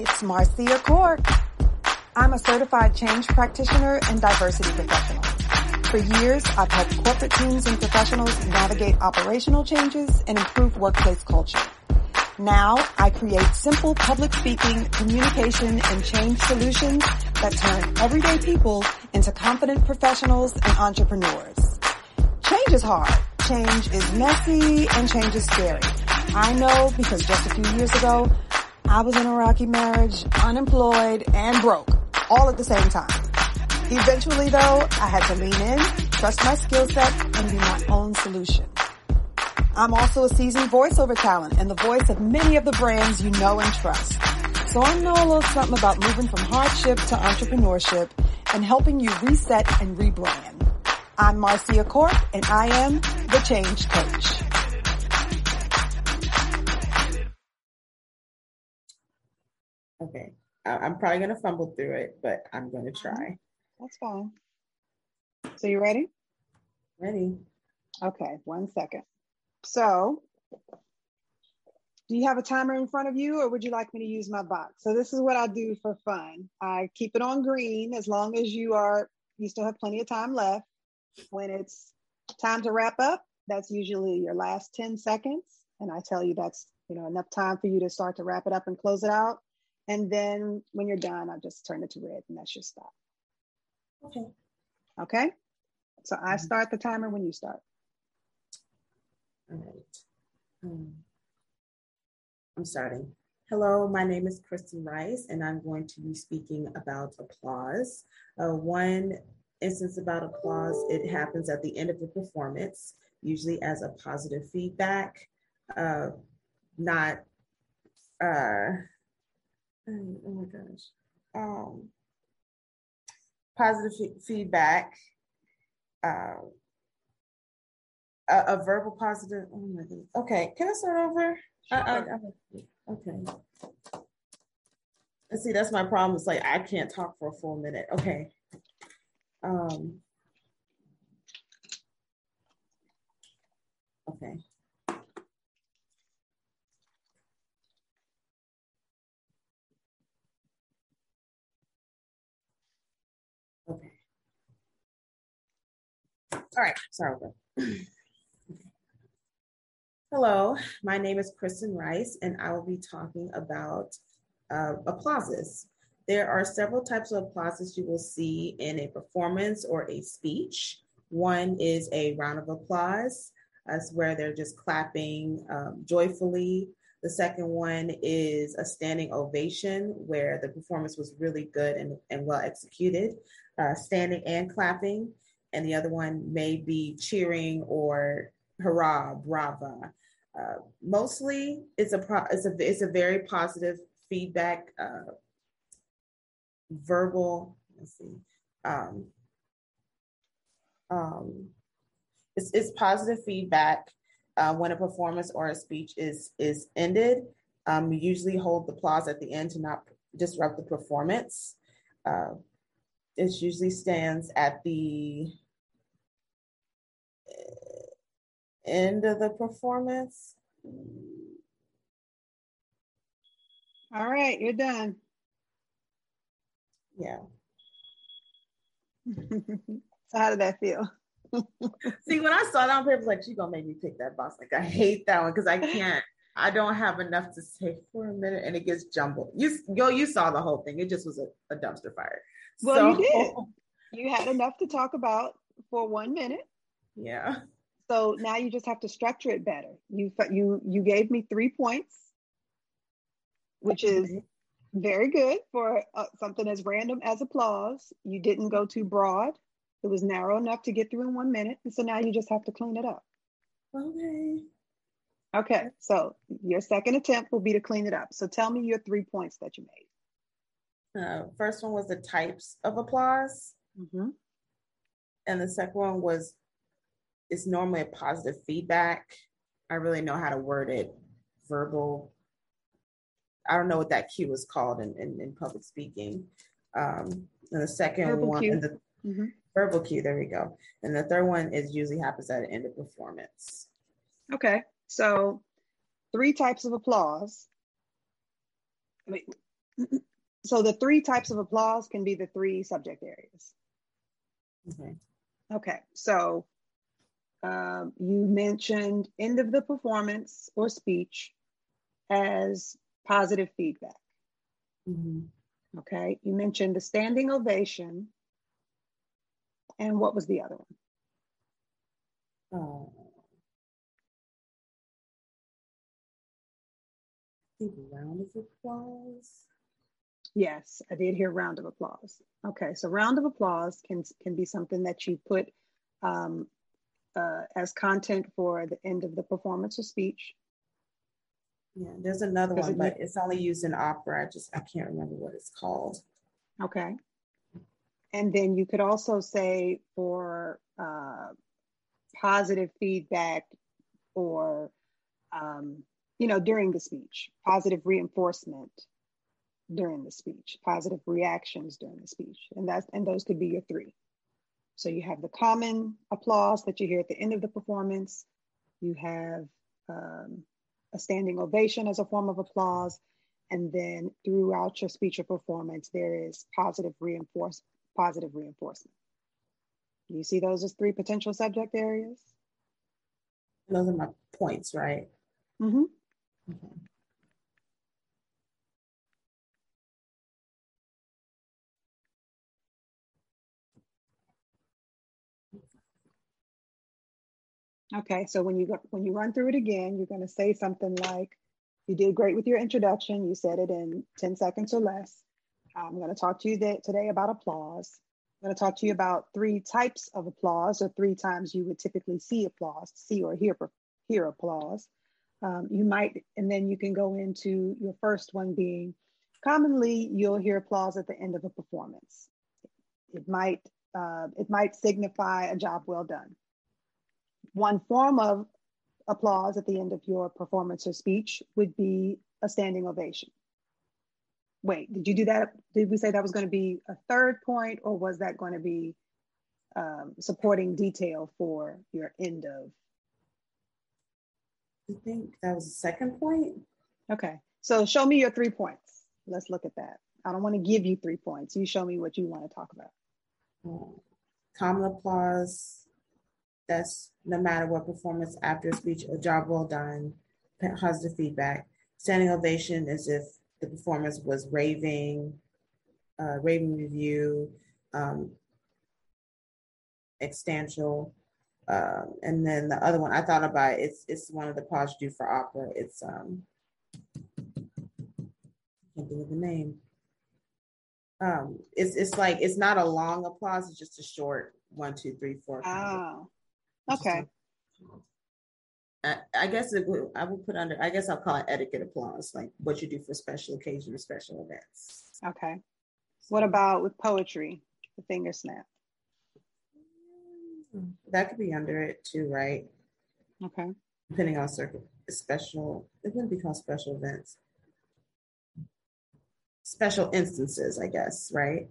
It's Marceia Cork. I'm a certified change practitioner and diversity professional. For years, I've helped corporate teams and professionals navigate operational changes and improve workplace culture. Now, I create simple public speaking, communication, and change solutions that turn everyday people into confident professionals and entrepreneurs. Change is hard. Change is messy and change is scary. I know because just a few years ago, I was in a rocky marriage, unemployed, and broke, all at the same time. Eventually though, I had to lean in, trust my skill set, and be my own solution. I'm also a seasoned voiceover talent and the voice of many of the brands you know and trust. So I know a little something about moving from hardship to entrepreneurship and helping you reset and rebrand. I'm Marceia Cork and I am the Change Coach. Okay. I'm probably going to fumble through it, but I'm going to Mm-hmm. try. That's fine. So you ready? Ready? Okay, one second. So, do you have a timer in front of you or would you like me to use my box? So this is what I do for fun. I keep it on green as long as you are, you still have plenty of time left. When it's time to wrap up, that's usually your last 10 seconds. And I tell you that's, you know, enough time for you to start to wrap it up and close it out. And then when you're done, I'll just turn it to red and that's your stop. Okay. Okay. So I Mhm. start the timer when you start. All right. Um, I'm starting. Hello, my name is Kristen Rice, and I'm going to be speaking about applause. Uh, one instance about applause, it happens at the end of the performance, usually as a positive feedback, uh, not, uh, oh my gosh, um, positive fe- feedback. Uh, a, a verbal positive. Oh my goodness. Okay, can I start over? I, I, I, okay. And see, that's my problem. It's like I can't talk for a full minute. Okay. Um. Okay. Okay. All right, sorry. Hello, my name is Kristen Rice, and I will be talking about uh, applauses. There are several types of applauses you will see in a performance or a speech. One is a round of applause, that's where they're just clapping um, joyfully. The second one is a standing ovation, where the performance was really good and, and well executed, uh, standing and clapping and the other one may be cheering or hurrah, brava. Uh, mostly, it's a pro- it's a it's a very positive feedback, uh, verbal. Let's see. Um, um, it's, it's positive feedback uh, when a performance or a speech is is ended. Um, we usually hold the applause at the end to not disrupt the performance. Uh, it usually stands at the end of the performance. All right, you're done. Yeah. so how did that feel? See, when I saw that on paper, I was like, she's gonna make me pick that box. Like, I hate that one because I can't. I don't have enough to say for a minute, and it gets jumbled. You, yo, you saw the whole thing. It just was a, a dumpster fire. Well, you did. You had enough to talk about for one minute. Yeah. So now you just have to structure it better. You you you gave me three points, which is very good for uh, something as random as applause. You didn't go too broad. It was narrow enough to get through in one minute. And so now you just have to clean it up. Okay. Okay. So your second attempt will be to clean it up. So tell me your three points that you made. Uh, first one was the types of applause, Mm-hmm. and the second one was it's normally a positive feedback. I really know how to word it, verbal. I don't know what that cue is called in, in, in public speaking. Um, and the second Verbal one, cue. the Mm-hmm. verbal cue, there we go. And the third one is usually happens at the end of performance. Okay. So three types of applause. I mean, so the three types of applause can be the three subject areas. Okay. Okay, so um, you mentioned end of the performance or speech as positive feedback. Mm-hmm. Okay, you mentioned the standing ovation. And what was the other one? Oh. I think round of applause. Yes, I did hear round of applause. Okay, so round of applause can can be something that you put um, uh, as content for the end of the performance or speech. Yeah, there's another one, it, but it's only used in opera. I just I can't remember what it's called. Okay, and then you could also say for uh, positive feedback or um, you know during the speech, positive reinforcement during the speech, positive reactions during the speech. And that's and those could be your three. So you have the common applause that you hear at the end of the performance. You have um, a standing ovation as a form of applause. And then throughout your speech or performance, there is positive reinforce, positive reinforcement. You see those as three potential subject areas? Those are my points, right? Mm-hmm. Okay. Okay, so when you go, when you run through it again, you're going to say something like, "You did great with your introduction. You said it in ten seconds or less." I'm going to talk to you that, today about applause. I'm going to talk to you about three types of applause, or three times you would typically see applause, see or hear hear applause. Um, you might, and then you can go into your first one being, commonly you'll hear applause at the end of a performance. It might uh, it might signify a job well done one form of applause at the end of your performance or speech would be a standing ovation. Wait, did you do that? Did we say that was going to be a third point, or was that going to be um, supporting detail for your end of? I think that was the second point. Okay, so show me your three points. Let's look at that. I don't want to give you three points. You show me what you want to talk about. Common applause, that's no matter what performance after a speech, a job well done, positive feedback. Standing ovation is if the performance was raving, uh, raving review, um, exstantial. Uh, and then the other one I thought about it's it's one of the you do for opera. It's um I can't think of the name. Um, it's it's like it's not a long applause, it's just a short one, two, three, four. Oh. Okay. I, I guess it would, I would put under, I guess I'll call it etiquette applause, like what you do for special occasions or special events. Okay. What about with poetry, the finger snap? That could be under it too, right? Okay. Depending on circuit, special, it wouldn't be called special events. Special instances, I guess, right?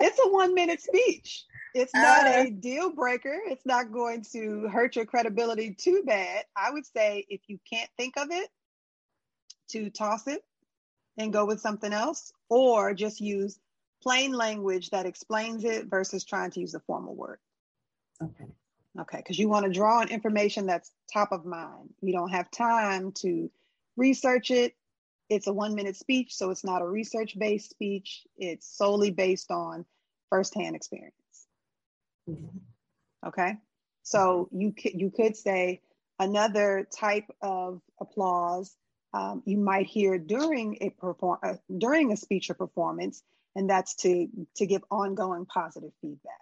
It's a one minute speech. It's not uh, a deal breaker. It's not going to hurt your credibility too bad. I would say if you can't think of it, to toss it and go with something else, or just use plain language that explains it versus trying to use a formal word. Okay. Okay, because you want to draw on information that's top of mind. You don't have time to research it it's a one minute speech, so it's not a research based speech. It's solely based on firsthand experience. Mm-hmm. Okay, so you could you could say another type of applause um, you might hear during a perform uh, during a speech or performance, and that's to to give ongoing positive feedback.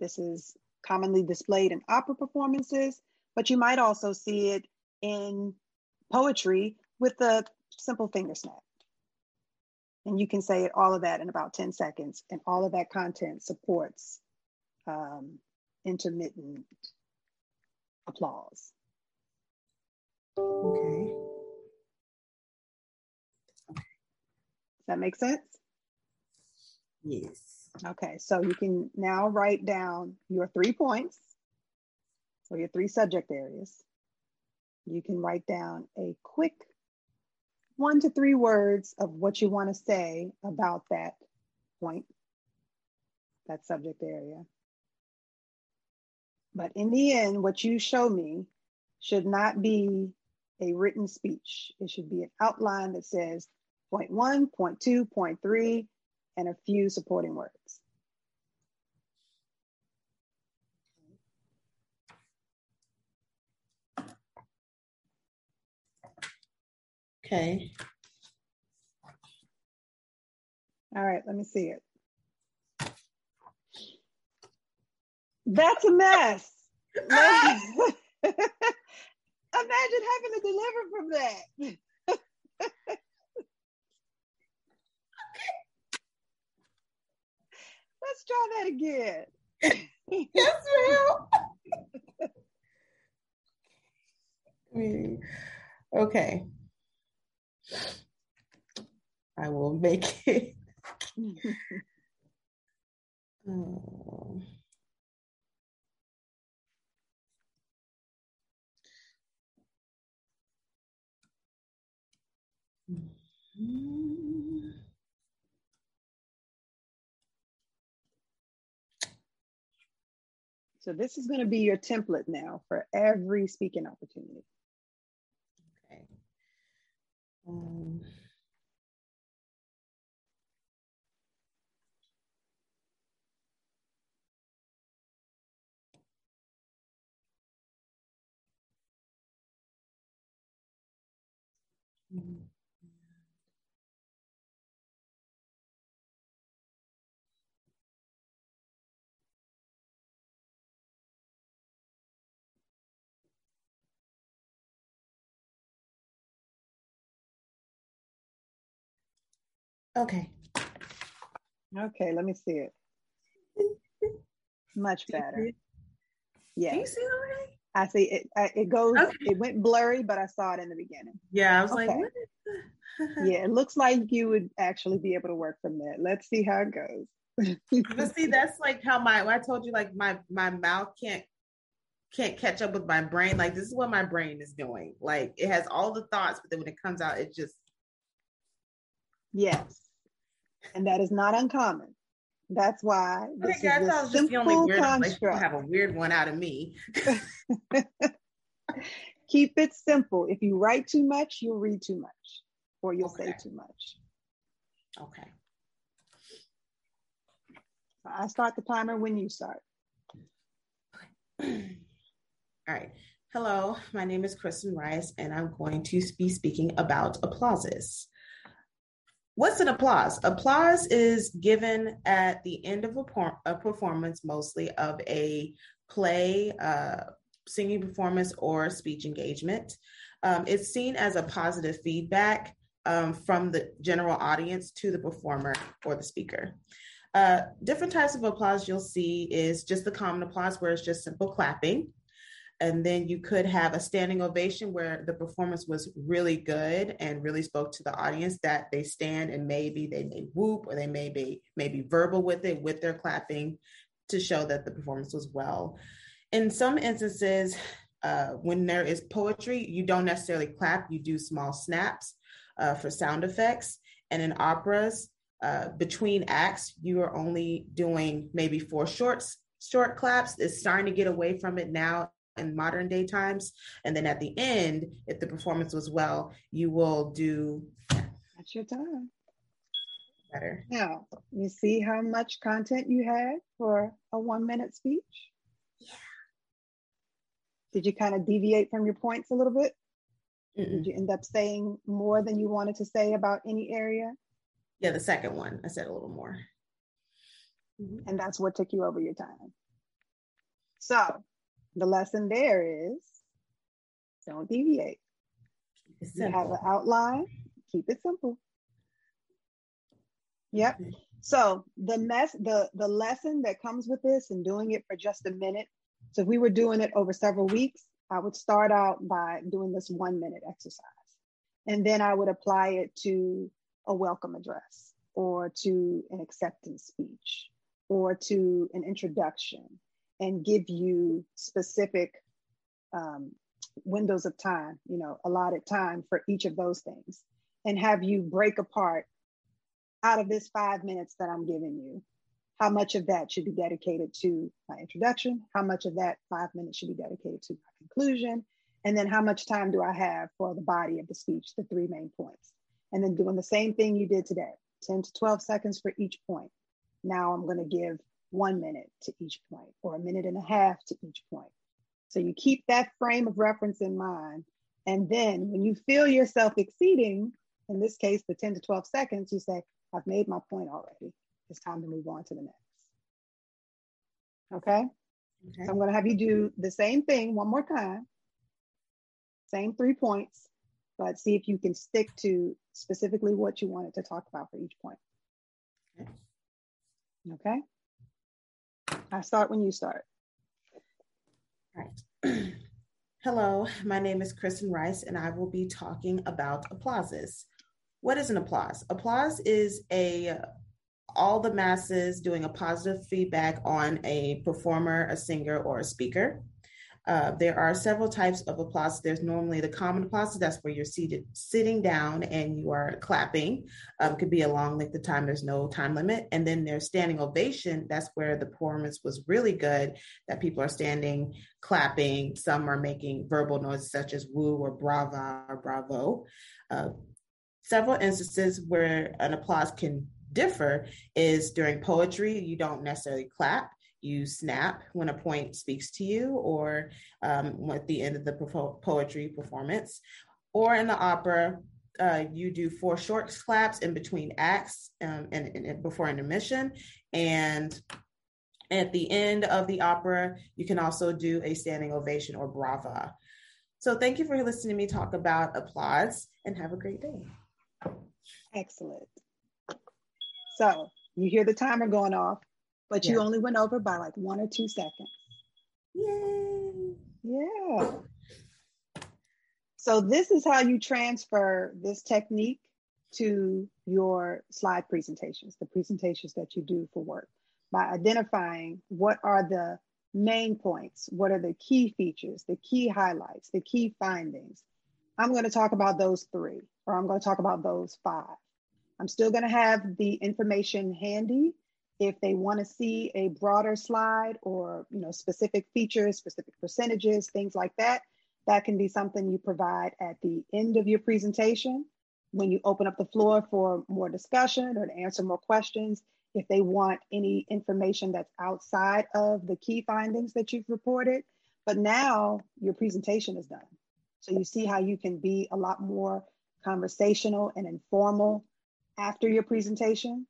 This is commonly displayed in opera performances, but you might also see it in poetry with the simple finger snap. And you can say all of that in about 10 seconds, and all of that content supports um, intermittent applause. Okay. Does that make sense? Yes. Okay, so you can now write down your three points or your three subject areas. you can write down a quick one to three words of what you want to say about that point, that subject area. But in the end, what you show me should not be a written speech. It should be an outline that says point one, point two, point three, and a few supporting words. Okay. All right, let me see it. That's a mess. Imagine having to deliver from that. Let's try that again. yes, ma'am. okay. I will make it. So this is going to be your template now for every speaking opportunity. Um, mm-hmm. Okay. Okay, let me see it. Much better. Yeah. Can you see it already? I see it. It goes. Okay. It went blurry, but I saw it in the beginning. Yeah, I was okay. like, yeah, it looks like you would actually be able to work from that. Let's see how it goes. but see, that's like how my I told you, like my my mouth can't can't catch up with my brain. Like this is what my brain is doing. Like it has all the thoughts, but then when it comes out, it just yes and that is not uncommon. That's why this okay, is a simple the only weird construct. have a weird one out of me. Keep it simple. If you write too much, you'll read too much, or you'll okay. say too much. Okay. I start the timer when you start. All right. Hello, my name is Kristen Rice, and I'm going to be speaking about applauses. What's an applause? Applause is given at the end of a, por- a performance, mostly of a play, uh, singing performance, or speech engagement. Um, it's seen as a positive feedback um, from the general audience to the performer or the speaker. Uh, different types of applause you'll see is just the common applause, where it's just simple clapping and then you could have a standing ovation where the performance was really good and really spoke to the audience that they stand and maybe they may whoop or they may be maybe verbal with it with their clapping to show that the performance was well. In some instances uh, when there is poetry you don't necessarily clap you do small snaps uh, for sound effects. And in operas uh, between acts you are only doing maybe four shorts short claps. It's starting to get away from it now in modern day times. And then at the end, if the performance was well, you will do. That's your time. Better. Now, you see how much content you had for a one minute speech? Yeah. Did you kind of deviate from your points a little bit? Mm-mm. Did you end up saying more than you wanted to say about any area? Yeah, the second one, I said a little more. Mm-hmm. And that's what took you over your time. So the lesson there is don't deviate. You have an outline, keep it simple. Yep. So the mess, the the lesson that comes with this and doing it for just a minute. So if we were doing it over several weeks, I would start out by doing this one minute exercise. And then I would apply it to a welcome address or to an acceptance speech or to an introduction and give you specific um, windows of time, you know, allotted time for each of those things, and have you break apart out of this five minutes that I'm giving you, how much of that should be dedicated to my introduction, how much of that five minutes should be dedicated to my conclusion, and then how much time do I have for the body of the speech, the three main points. And then doing the same thing you did today, 10 to 12 seconds for each point. Now I'm going to give one minute to each point or a minute and a half to each point. So you keep that frame of reference in mind. And then when you feel yourself exceeding, in this case, the 10 to 12 seconds, you say, I've made my point already. It's time to move on to the next. Okay? okay. So I'm going to have you do the same thing one more time. Same three points, but see if you can stick to specifically what you wanted to talk about for each point. Okay. Okay? I start when you start. Right. Hello, my name is Kristen Rice, and I will be talking about applauses. What is an applause? Applause is a all the masses doing a positive feedback on a performer, a singer, or a speaker. Uh, there are several types of applause. There's normally the common applause, that's where you're seated, sitting down and you are clapping. Um, could be a long length of time. There's no time limit. And then there's standing ovation. That's where the performance was really good. That people are standing, clapping. Some are making verbal noises such as woo or brava or bravo. Uh, several instances where an applause can differ is during poetry. You don't necessarily clap you snap when a point speaks to you or um, at the end of the poetry performance. Or in the opera, uh, you do four short claps in between acts um, and, and before intermission. And at the end of the opera, you can also do a standing ovation or brava. So thank you for listening to me talk about applause and have a great day. Excellent. So you hear the timer going off but yeah. you only went over by like one or two seconds. Yay! Yeah. So this is how you transfer this technique to your slide presentations, the presentations that you do for work by identifying what are the main points, what are the key features, the key highlights, the key findings. I'm going to talk about those three, or I'm going to talk about those five. I'm still going to have the information handy if they want to see a broader slide or you know specific features, specific percentages, things like that, that can be something you provide at the end of your presentation when you open up the floor for more discussion or to answer more questions. If they want any information that's outside of the key findings that you've reported, but now your presentation is done. So you see how you can be a lot more conversational and informal after your presentation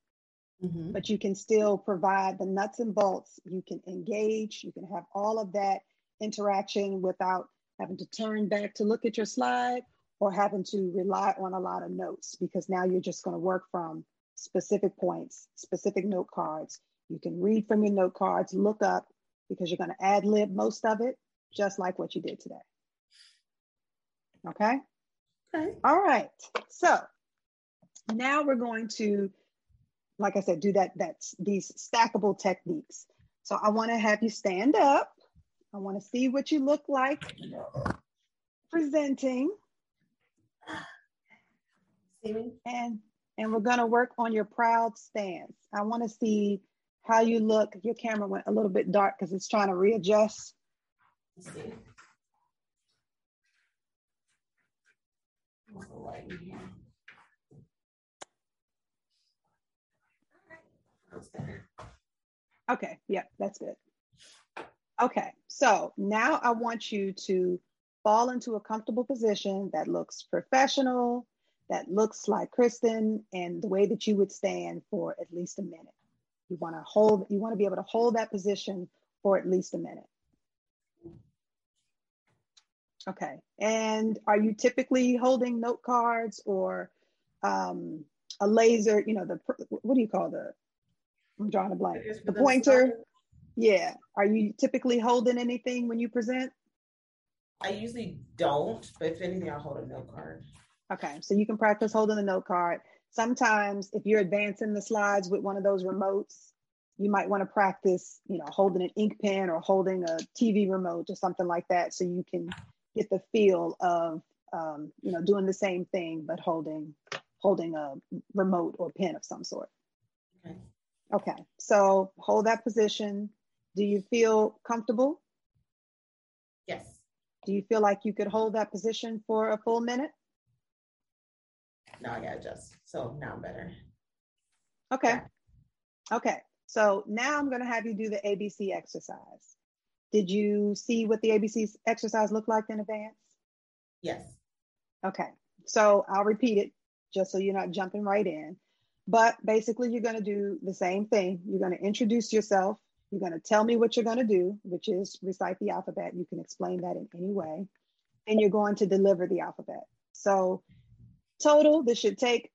mm-hmm. but you can still provide the nuts and bolts. You can engage, you can have all of that interaction without having to turn back to look at your slide or having to rely on a lot of notes because now you're just going to work from specific points, specific note cards. You can read from your note cards, look up because you're going to ad lib most of it, just like what you did today. Okay? Okay. All right. So now we're going to like I said, do that, that's these stackable techniques. So I want to have you stand up. I want to see what you look like presenting. And and we're going to work on your proud stance. I want to see how you look. Your camera went a little bit dark because it's trying to readjust. Let's see. Okay, yeah, that's good. Okay, so now I want you to fall into a comfortable position that looks professional, that looks like Kristen, and the way that you would stand for at least a minute. You want to hold, you want to be able to hold that position for at least a minute. Okay, and are you typically holding note cards or um, a laser, you know, the, what do you call the, I'm drawing a blank. The pointer. Yeah. Are you typically holding anything when you present? I usually don't, but if anything, I'll hold a note card. Okay. So you can practice holding a note card. Sometimes if you're advancing the slides with one of those remotes, you might want to practice, you know, holding an ink pen or holding a TV remote or something like that so you can get the feel of um, you know doing the same thing but holding holding a remote or pen of some sort. Okay. Okay. So hold that position. Do you feel comfortable? Yes. Do you feel like you could hold that position for a full minute? No, I gotta adjust. So now I'm better. Okay. Yeah. Okay. So now I'm going to have you do the ABC exercise. Did you see what the ABC exercise looked like in advance? Yes. Okay. So I'll repeat it just so you're not jumping right in. But basically, you're going to do the same thing. You're going to introduce yourself. You're going to tell me what you're going to do, which is recite the alphabet. You can explain that in any way. And you're going to deliver the alphabet. So, total, this should take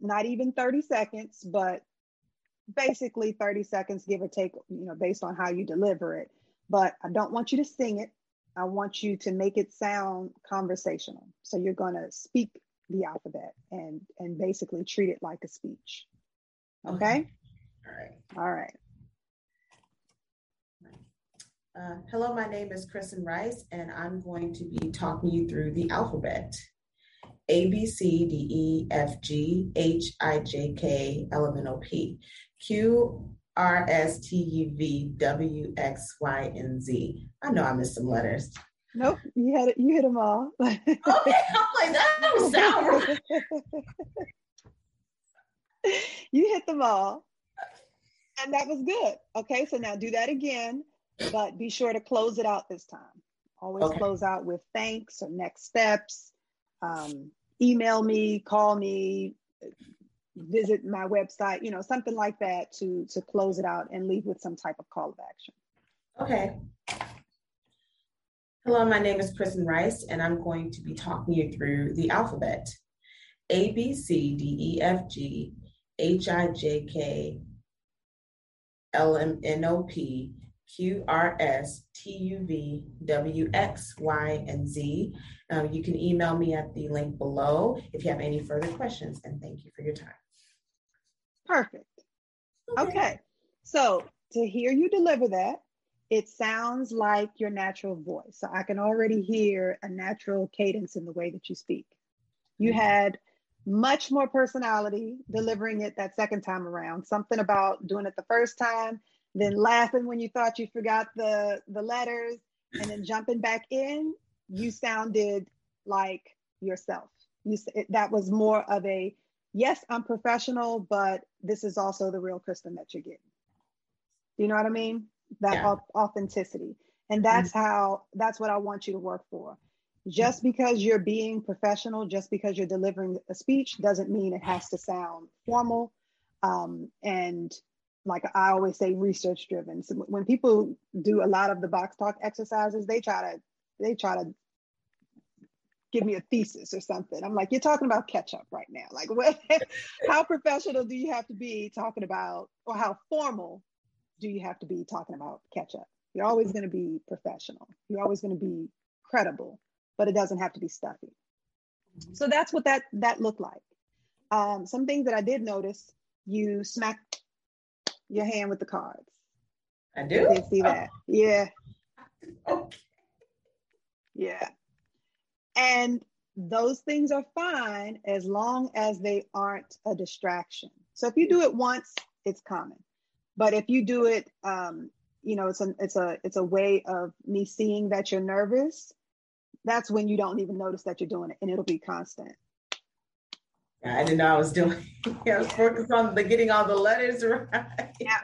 not even 30 seconds, but basically 30 seconds, give or take, you know, based on how you deliver it. But I don't want you to sing it. I want you to make it sound conversational. So you're going to speak the alphabet and and basically treat it like a speech. Okay? All right. All right. Uh, hello, my name is Kristen Rice, and I'm going to be talking you through the alphabet. A, B, C, D, E, F, G, H, I, J, K, L, M, N, O, P, Q, R, S, T, U, V, W, X, Y, and Z. I know I missed some letters. Nope, you had it. You hit them all. okay, I'm like that was sound you hit them all, and that was good. Okay, so now do that again, but be sure to close it out this time. Always okay. close out with thanks or next steps. Um, email me, call me, visit my website. You know, something like that to to close it out and leave with some type of call of action. Okay. Hello, my name is Kristen Rice, and I'm going to be talking you through the alphabet. A, B, C, D, E, F, G, H, I, J, K, L, M, N, O, P, Q, R, S, T, U, V, W, X, Y, and Z. Um, you can email me at the link below if you have any further questions, and thank you for your time. Perfect. Okay. okay. So to hear you deliver that, it sounds like your natural voice. So I can already hear a natural cadence in the way that you speak. You mm-hmm. had much more personality delivering it that second time around. Something about doing it the first time, then laughing when you thought you forgot the the letters, and then jumping back in. You sounded like yourself. You that was more of a yes, I'm professional, but this is also the real Kristen that you're getting. Do you know what I mean? That yeah. authenticity. And that's mm-hmm. how, that's what I want you to work for. Just because you're being professional, just because you're delivering a speech, doesn't mean it has to sound formal. Um, and like I always say, research driven. So when people do a lot of the box talk exercises, they try to they try to give me a thesis or something. I'm like, you're talking about ketchup right now. Like, what? how professional do you have to be talking about, or how formal do you have to be talking about ketchup? You're always going to be professional. You're always going to be credible, but it doesn't have to be stuffy. So that's what that that looked like. Um, some things that I did notice: you smack your hand with the cards. I do. I did see that. Oh. Yeah. Okay. Yeah. And those things are fine as long as they aren't a distraction. So if you do it once, it's common. But if you do it, um, you know, it's a it's a it's a way of me seeing that you're nervous. That's when you don't even notice that you're doing it, and it'll be constant. I didn't know I was doing. I was focused on the getting all the letters right. Yeah.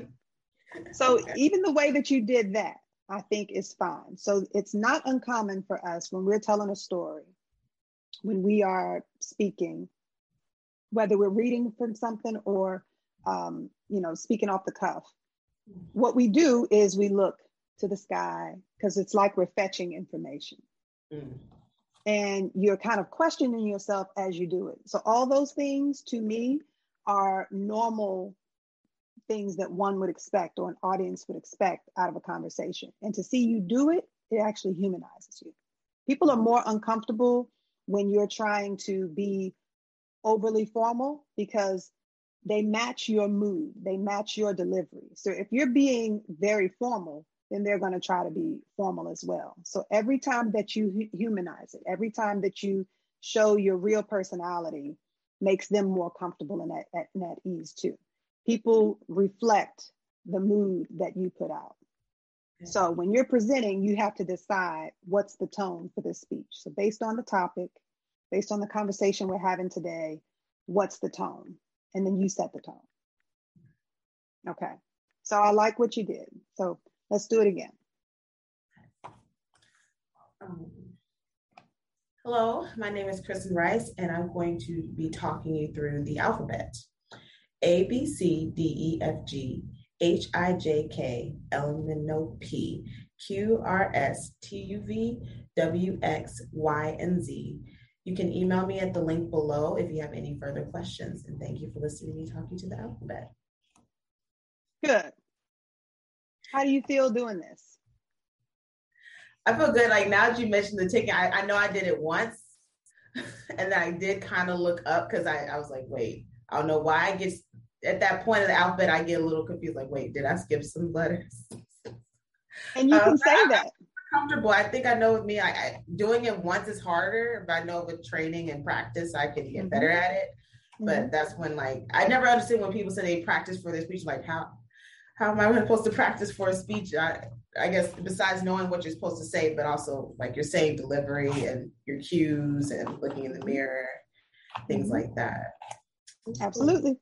So even the way that you did that, I think is fine. So it's not uncommon for us when we're telling a story, when we are speaking, whether we're reading from something or um, you know, speaking off the cuff. What we do is we look to the sky because it's like we're fetching information. Mm. And you're kind of questioning yourself as you do it. So, all those things to me are normal things that one would expect or an audience would expect out of a conversation. And to see you do it, it actually humanizes you. People are more uncomfortable when you're trying to be overly formal because they match your mood, they match your delivery. So if you're being very formal, then they're going to try to be formal as well. So every time that you humanize it, every time that you show your real personality, makes them more comfortable and at, at, and at ease too. People reflect the mood that you put out. So when you're presenting, you have to decide what's the tone for this speech. So based on the topic, based on the conversation we're having today, what's the tone? And then you set the tone. Okay. So I like what you did. So let's do it again. Um, hello, my name is Kristen Rice, and I'm going to be talking you through the alphabet. A, B, C, D, E, F, G, H, I, J, K, L, N, O, P, Q, R, S, T, U, V, W, X, Y, and Z. You can email me at the link below if you have any further questions. And thank you for listening to me talking to the alphabet. Good. How do you feel doing this? I feel good. Like now that you mentioned the ticket, I, I know I did it once. and I did kind of look up because I, I was like, wait, I don't know why I get at that point of the alphabet, I get a little confused. Like, wait, did I skip some letters? And you can um, say I, that. Comfortable. I think I know with me, I, I, doing it once is harder, but I know with training and practice, I can get mm-hmm. better at it. But mm-hmm. that's when, like, I never understood when people say they practice for their speech. Like, how how am I supposed to practice for a speech? I, I guess besides knowing what you're supposed to say, but also like you're saying delivery and your cues and looking in the mirror, things mm-hmm. like that. Absolutely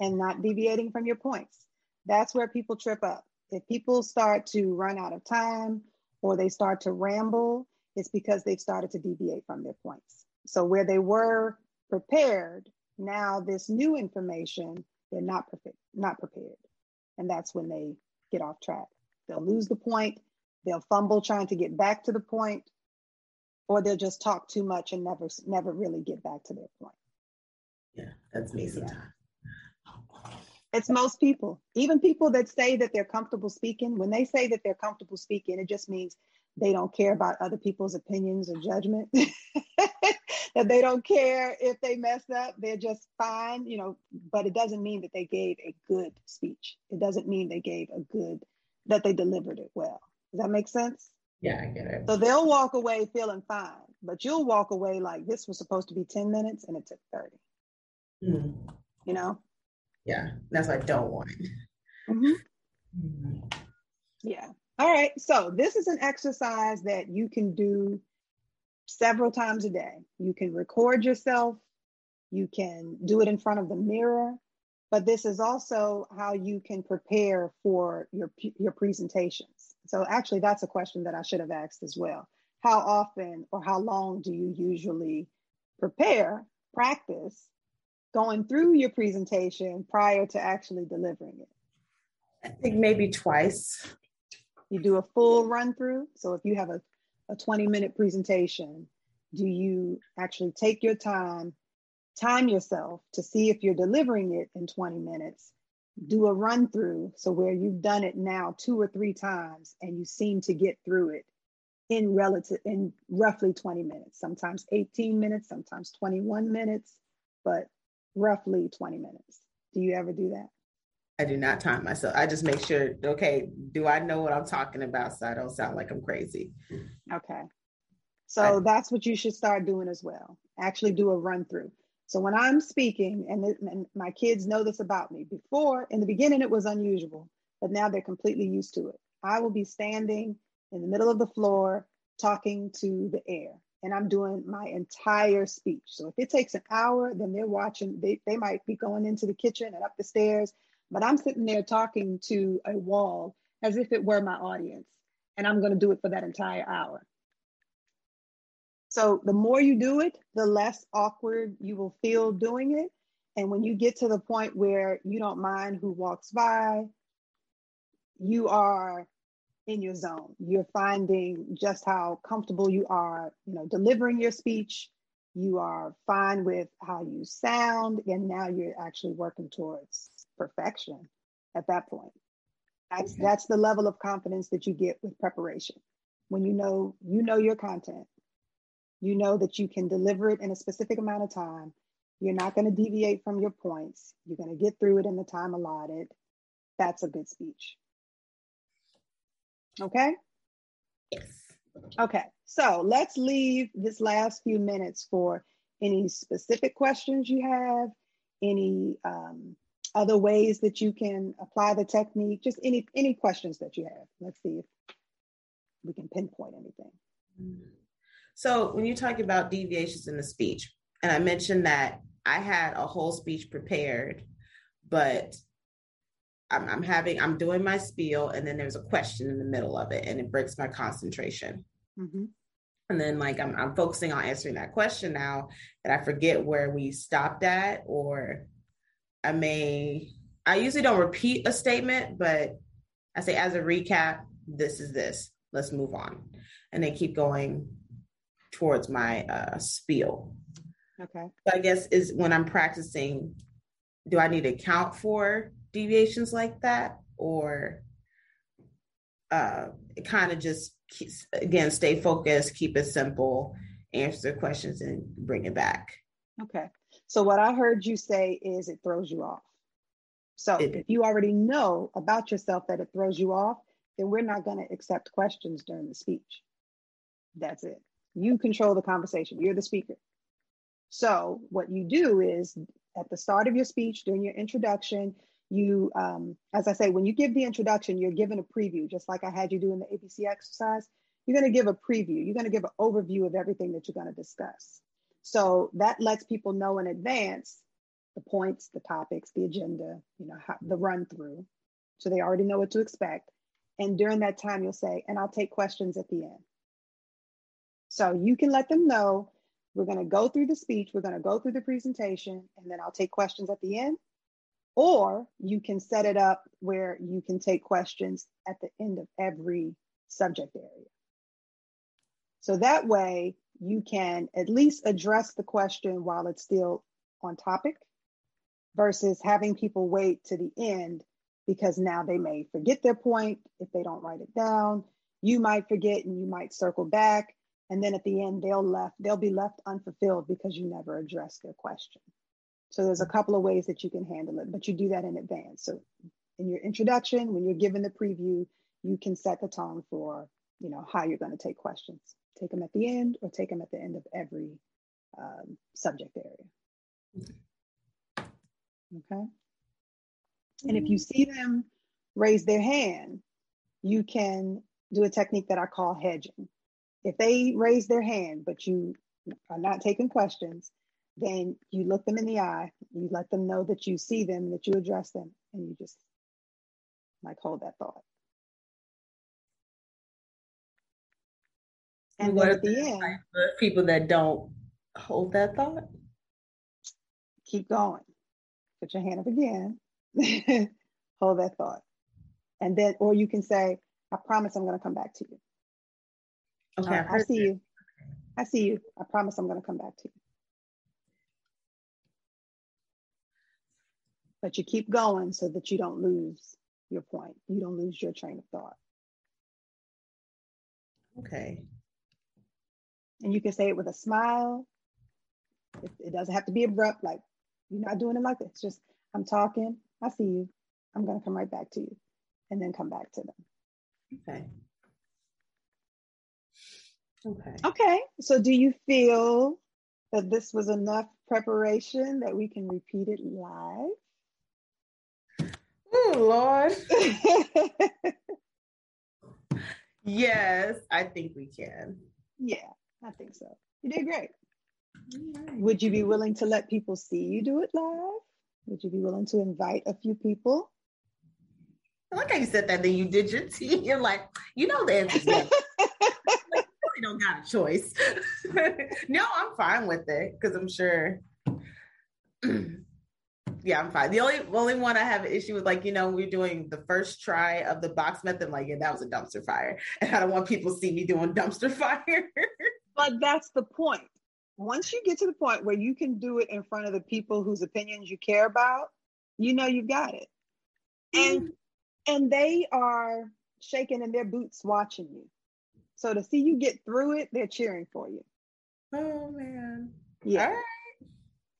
and not deviating from your points. That's where people trip up. If people start to run out of time or they start to ramble, it's because they've started to deviate from their points. So where they were prepared, now this new information, they're not prepared, not prepared. And that's when they get off track. They'll lose the point, they'll fumble trying to get back to the point, or they'll just talk too much and never never really get back to their point. Yeah, that's me sometimes. Yeah. It's most people, even people that say that they're comfortable speaking. When they say that they're comfortable speaking, it just means they don't care about other people's opinions or judgment. that they don't care if they mess up, they're just fine, you know, but it doesn't mean that they gave a good speech. It doesn't mean they gave a good, that they delivered it well. Does that make sense? Yeah, I get it. So they'll walk away feeling fine, but you'll walk away like this was supposed to be 10 minutes and it took 30. Mm. You know? Yeah, that's what I don't want. Mm-hmm. Mm-hmm. Yeah. All right. So this is an exercise that you can do several times a day. You can record yourself. You can do it in front of the mirror. But this is also how you can prepare for your your presentations. So actually, that's a question that I should have asked as well. How often or how long do you usually prepare, practice going through your presentation prior to actually delivering it? I think maybe twice. You do a full run through. So if you have a, a 20 minute presentation, do you actually take your time, time yourself to see if you're delivering it in 20 minutes? Do a run through. So where you've done it now two or three times and you seem to get through it in relative in roughly 20 minutes, sometimes 18 minutes, sometimes 21 minutes, but roughly 20 minutes. Do you ever do that? I do not time myself. I just make sure, okay, do I know what I'm talking about so I don't sound like I'm crazy? Okay. So I, that's what you should start doing as well. Actually, do a run through. So when I'm speaking, and, and my kids know this about me, before in the beginning it was unusual, but now they're completely used to it. I will be standing in the middle of the floor talking to the air and I'm doing my entire speech. So if it takes an hour, then they're watching, they, they might be going into the kitchen and up the stairs, but I'm sitting there talking to a wall as if it were my audience. And I'm going to do it for that entire hour. So the more you do it, the less awkward you will feel doing it. And when you get to the point where you don't mind who walks by, you are in your zone. You're finding just how comfortable you are, you know, delivering your speech. You are fine with how you sound, and now you're actually working towards perfection at that point. That's okay. that's the level of confidence that you get with preparation. When you know you know your content, you know that you can deliver it in a specific amount of time. You're not going to deviate from your points. You're going to get through it in the time allotted. That's a good speech. Okay? Yes. Okay, so let's leave this last few minutes for any specific questions you have, any um, other ways that you can apply the technique, just any any questions that you have. Let's see if we can pinpoint anything. So when you talk about deviations in the speech, and I mentioned that I had a whole speech prepared, but I'm, I'm having I'm doing my spiel, and then there's a question in the middle of it, and it breaks my concentration. Mm-hmm. And then like I'm I'm focusing on answering that question now, and I forget where we stopped at, or I may I usually don't repeat a statement, but I say as a recap, this is this. Let's move on, and they keep going towards my uh, spiel. Okay. So I guess is when I'm practicing, do I need to count for deviations like that, or uh, kind of just keeps, again stay focused, keep it simple, answer questions, and bring it back. Okay. So what I heard you say is it throws you off. So it, if you already know about yourself that it throws you off, then we're not going to accept questions during the speech. That's it. You control the conversation. You're the speaker. So what you do is at the start of your speech, during your introduction, you, um, as I say, when you give the introduction, you're given a preview, just like I had you do in the ABC exercise. You're going to give a preview. You're going to give an overview of everything that you're going to discuss. So that lets people know in advance the points, the topics, the agenda, you know, how, the run through. So they already know what to expect. And during that time, you'll say, and I'll take questions at the end. So you can let them know we're going to go through the speech, we're going to go through the presentation, and then I'll take questions at the end. Or you can set it up where you can take questions at the end of every subject area. So that way you can at least address the question while it's still on topic versus having people wait to the end because now they may forget their point if they don't write it down. You might forget and you might circle back. And then at the end, they'll left, they'll be left unfulfilled because you never addressed their question. So there's a couple of ways that you can handle it, but you do that in advance. So in your introduction, when you're given the preview, you can set the tone for, you know, how you're going to take questions. Take them at the end or take them at the end of every um, subject area. Okay. And if you see them raise their hand, you can do a technique that I call hedging. If they raise their hand, but you are not taking questions, then you look them in the eye, you let them know that you see them, that you address them, and you just like hold that thought. And what at the end, people that don't hold that thought, keep going. Put your hand up again. hold that thought. And then, or you can say, I promise I'm going to come back to you. Okay. Uh, I see you. I see you. I promise I'm going to come back to you. But you keep going so that you don't lose your point. You don't lose your train of thought. Okay. And you can say it with a smile. It, it doesn't have to be abrupt, like you're not doing it like this. Just, I'm talking. I see you. I'm going to come right back to you and then come back to them. Okay. Okay. Okay. So do you feel that this was enough preparation that we can repeat it live? Oh, Lord. yes, I think we can. Yeah, I think so. You did great. Right. Would you be willing to let people see you do it live? Would you be willing to invite a few people? I like how you said that, then you did your tea. You're like, you know the answer. like, really don't got a choice. no, I'm fine with it because I'm sure yeah, I'm fine. The only only one I have an issue with, like, you know, we're doing the first try of the box method, like, yeah, that was a dumpster fire. And I don't want people to see me doing dumpster fire. but that's the point. Once you get to the point where you can do it in front of the people whose opinions you care about, you know you've got it. And mm. and they are shaking in their boots watching you. So to see you get through it, they're cheering for you. Oh man. Yeah.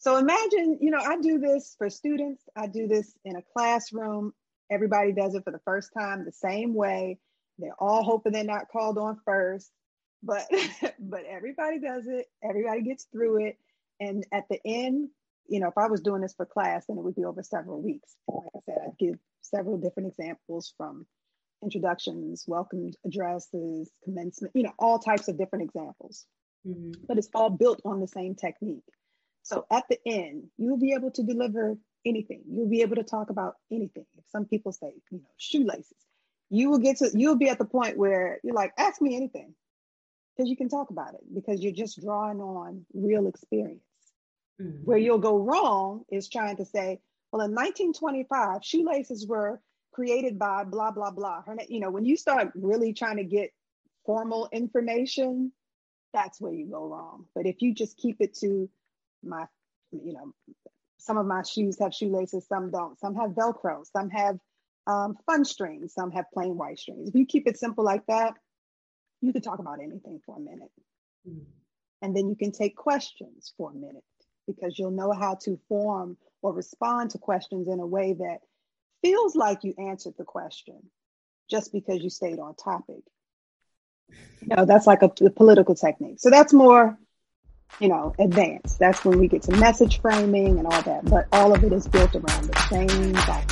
So imagine, you know, I do this for students, I do this in a classroom. Everybody does it for the first time the same way. They're all hoping they're not called on first, but but everybody does it. Everybody gets through it, and at the end, you know, if I was doing this for class, then it would be over several weeks. Like I said, I'd give several different examples from introductions, welcome addresses, commencement, you know, all types of different examples. Mm-hmm. But it's all built on the same technique. So at the end, you'll be able to deliver anything. You'll be able to talk about anything. If some people say, you know, shoelaces, you will get to, you'll be at the point where you're like, ask me anything because you can talk about it because you're just drawing on real experience. Mm-hmm. Where you'll go wrong is trying to say, well, in 1925, shoelaces were created by blah, blah, blah. Her, you know, when you start really trying to get formal information, that's where you go wrong. But if you just keep it to my, you know, some of my shoes have shoelaces, some don't. Some have Velcro, some have um, fun strings, some have plain white strings. If you keep it simple like that, you can talk about anything for a minute. Mm. And then you can take questions for a minute because you'll know how to form or respond to questions in a way that feels like you answered the question just because you stayed on topic. You know, that's like a, a political technique. So that's more, you know, advanced. That's when we get to message framing and all that. But all of it is built around the same back